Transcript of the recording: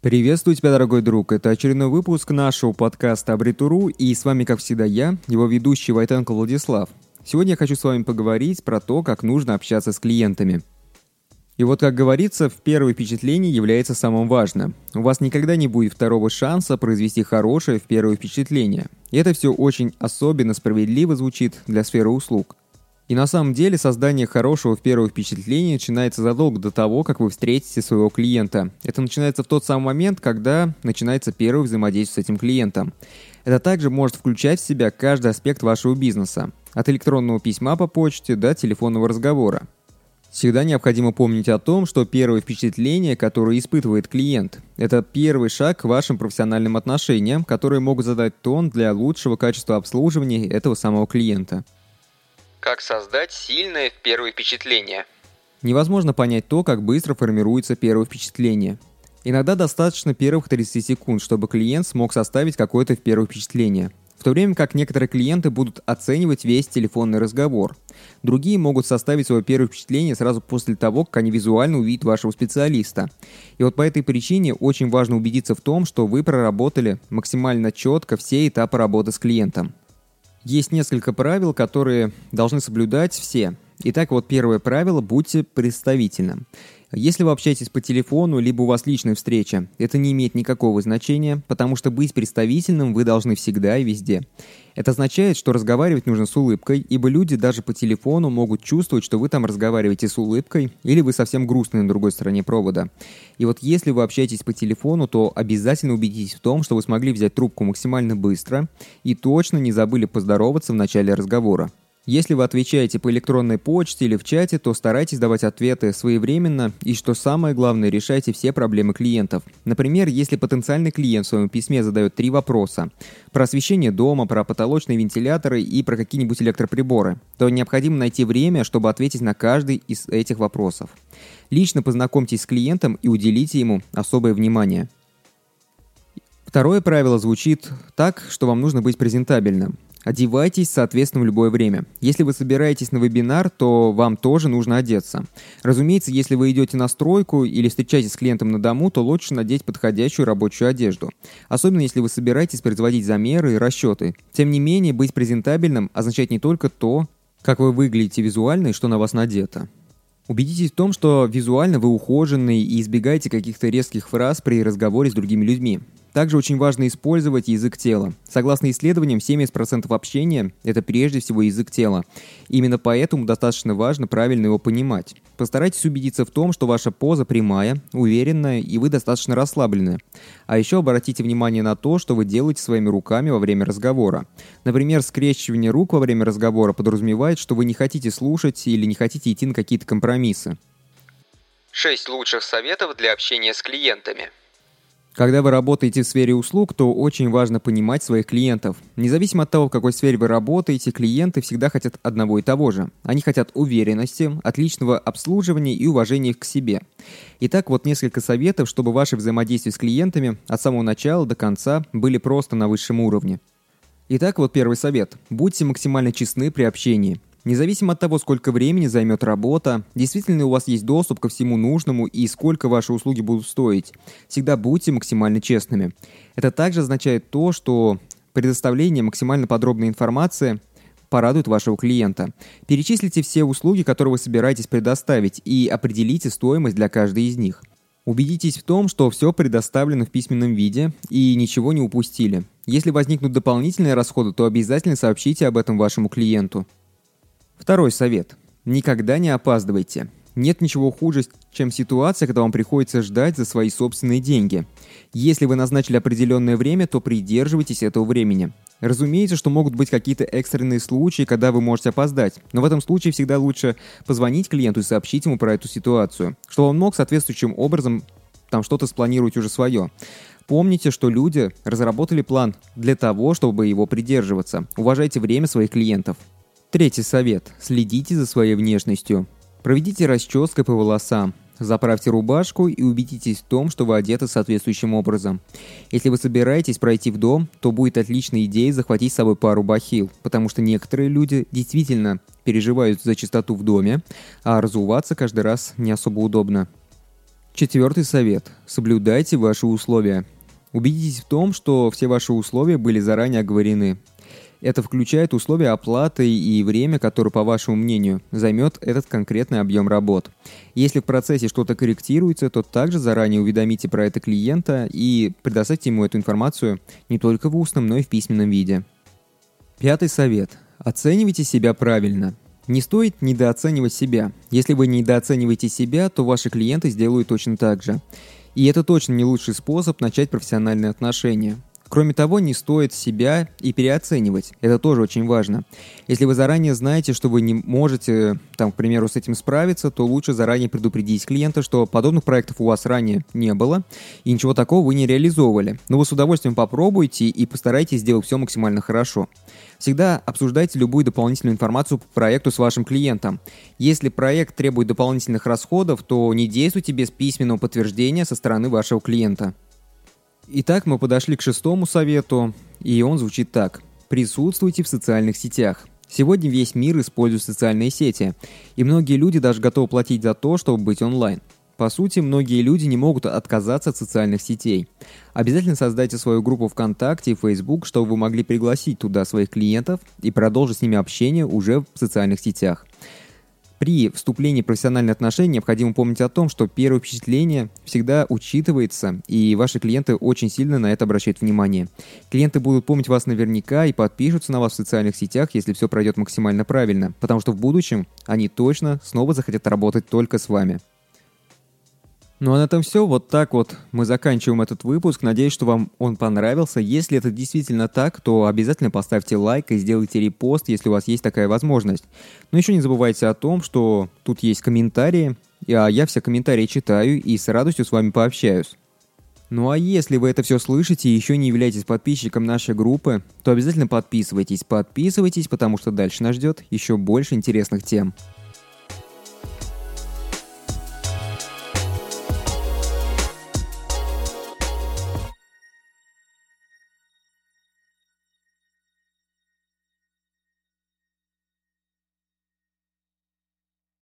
Приветствую тебя, дорогой друг. Это очередной выпуск нашего подкаста Абритуру, и с вами, как всегда, я, его ведущий Войтенко Владислав. Сегодня я хочу с вами поговорить про то, как нужно общаться с клиентами. И вот, как говорится, в первое впечатление является самым важным. У вас никогда не будет второго шанса произвести хорошее в первое впечатление. И это все очень особенно справедливо звучит для сферы услуг. И на самом деле создание хорошего в первое впечатление начинается задолго до того, как вы встретите своего клиента. Это начинается в тот самый момент, когда начинается первое взаимодействие с этим клиентом. Это также может включать в себя каждый аспект вашего бизнеса. От электронного письма по почте до телефонного разговора. Всегда необходимо помнить о том, что первое впечатление, которое испытывает клиент, это первый шаг к вашим профессиональным отношениям, которые могут задать тон для лучшего качества обслуживания этого самого клиента. Как создать сильное первое впечатление? Невозможно понять то, как быстро формируется первое впечатление. Иногда достаточно первых 30 секунд, чтобы клиент смог составить какое-то первое впечатление. В то время как некоторые клиенты будут оценивать весь телефонный разговор. Другие могут составить свое первое впечатление сразу после того, как они визуально увидят вашего специалиста. И вот по этой причине очень важно убедиться в том, что вы проработали максимально четко все этапы работы с клиентом. Есть несколько правил, которые должны соблюдать все. Итак, вот первое правило – будьте представительным. Если вы общаетесь по телефону, либо у вас личная встреча, это не имеет никакого значения, потому что быть представительным вы должны всегда и везде. Это означает, что разговаривать нужно с улыбкой, ибо люди даже по телефону могут чувствовать, что вы там разговариваете с улыбкой, или вы совсем грустный на другой стороне провода. И вот если вы общаетесь по телефону, то обязательно убедитесь в том, что вы смогли взять трубку максимально быстро и точно не забыли поздороваться в начале разговора. Если вы отвечаете по электронной почте или в чате, то старайтесь давать ответы своевременно и, что самое главное, решайте все проблемы клиентов. Например, если потенциальный клиент в своем письме задает три вопроса про освещение дома, про потолочные вентиляторы и про какие-нибудь электроприборы, то необходимо найти время, чтобы ответить на каждый из этих вопросов. Лично познакомьтесь с клиентом и уделите ему особое внимание. Второе правило звучит так, что вам нужно быть презентабельным. Одевайтесь, соответственно, в любое время. Если вы собираетесь на вебинар, то вам тоже нужно одеться. Разумеется, если вы идете на стройку или встречаетесь с клиентом на дому, то лучше надеть подходящую рабочую одежду. Особенно если вы собираетесь производить замеры и расчеты. Тем не менее, быть презентабельным означает не только то, как вы выглядите визуально и что на вас надето. Убедитесь в том, что визуально вы ухоженный и избегаете каких-то резких фраз при разговоре с другими людьми. Также очень важно использовать язык тела. Согласно исследованиям, 70% общения – это прежде всего язык тела. Именно поэтому достаточно важно правильно его понимать. Постарайтесь убедиться в том, что ваша поза прямая, уверенная и вы достаточно расслаблены. А еще обратите внимание на то, что вы делаете своими руками во время разговора. Например, скрещивание рук во время разговора подразумевает, что вы не хотите слушать или не хотите идти на какие-то компромиссы. Шесть лучших советов для общения с клиентами – когда вы работаете в сфере услуг, то очень важно понимать своих клиентов. Независимо от того, в какой сфере вы работаете, клиенты всегда хотят одного и того же. Они хотят уверенности, отличного обслуживания и уважения к себе. Итак, вот несколько советов, чтобы ваши взаимодействия с клиентами от самого начала до конца были просто на высшем уровне. Итак, вот первый совет. Будьте максимально честны при общении. Независимо от того, сколько времени займет работа, действительно у вас есть доступ ко всему нужному и сколько ваши услуги будут стоить. Всегда будьте максимально честными. Это также означает то, что предоставление максимально подробной информации порадует вашего клиента. Перечислите все услуги, которые вы собираетесь предоставить, и определите стоимость для каждой из них. Убедитесь в том, что все предоставлено в письменном виде и ничего не упустили. Если возникнут дополнительные расходы, то обязательно сообщите об этом вашему клиенту. Второй совет. Никогда не опаздывайте. Нет ничего хуже, чем ситуация, когда вам приходится ждать за свои собственные деньги. Если вы назначили определенное время, то придерживайтесь этого времени. Разумеется, что могут быть какие-то экстренные случаи, когда вы можете опоздать, но в этом случае всегда лучше позвонить клиенту и сообщить ему про эту ситуацию, чтобы он мог соответствующим образом там что-то спланировать уже свое. Помните, что люди разработали план для того, чтобы его придерживаться. Уважайте время своих клиентов. Третий совет. Следите за своей внешностью. Проведите расческой по волосам. Заправьте рубашку и убедитесь в том, что вы одеты соответствующим образом. Если вы собираетесь пройти в дом, то будет отличной идеей захватить с собой пару бахил, потому что некоторые люди действительно переживают за чистоту в доме, а разуваться каждый раз не особо удобно. Четвертый совет. Соблюдайте ваши условия. Убедитесь в том, что все ваши условия были заранее оговорены. Это включает условия оплаты и время, которое, по вашему мнению, займет этот конкретный объем работ. Если в процессе что-то корректируется, то также заранее уведомите про это клиента и предоставьте ему эту информацию не только в устном, но и в письменном виде. Пятый совет. Оценивайте себя правильно. Не стоит недооценивать себя. Если вы недооцениваете себя, то ваши клиенты сделают точно так же. И это точно не лучший способ начать профессиональные отношения. Кроме того, не стоит себя и переоценивать. Это тоже очень важно. Если вы заранее знаете, что вы не можете, там, к примеру, с этим справиться, то лучше заранее предупредить клиента, что подобных проектов у вас ранее не было, и ничего такого вы не реализовывали. Но вы с удовольствием попробуйте и постарайтесь сделать все максимально хорошо. Всегда обсуждайте любую дополнительную информацию по проекту с вашим клиентом. Если проект требует дополнительных расходов, то не действуйте без письменного подтверждения со стороны вашего клиента. Итак, мы подошли к шестому совету, и он звучит так. Присутствуйте в социальных сетях. Сегодня весь мир использует социальные сети, и многие люди даже готовы платить за то, чтобы быть онлайн. По сути, многие люди не могут отказаться от социальных сетей. Обязательно создайте свою группу ВКонтакте и Facebook, чтобы вы могли пригласить туда своих клиентов и продолжить с ними общение уже в социальных сетях. При вступлении в профессиональные отношения необходимо помнить о том, что первое впечатление всегда учитывается, и ваши клиенты очень сильно на это обращают внимание. Клиенты будут помнить вас наверняка и подпишутся на вас в социальных сетях, если все пройдет максимально правильно, потому что в будущем они точно снова захотят работать только с вами. Ну а на этом все. Вот так вот мы заканчиваем этот выпуск. Надеюсь, что вам он понравился. Если это действительно так, то обязательно поставьте лайк и сделайте репост, если у вас есть такая возможность. Но еще не забывайте о том, что тут есть комментарии, а я все комментарии читаю и с радостью с вами пообщаюсь. Ну а если вы это все слышите и еще не являетесь подписчиком нашей группы, то обязательно подписывайтесь. Подписывайтесь, потому что дальше нас ждет еще больше интересных тем.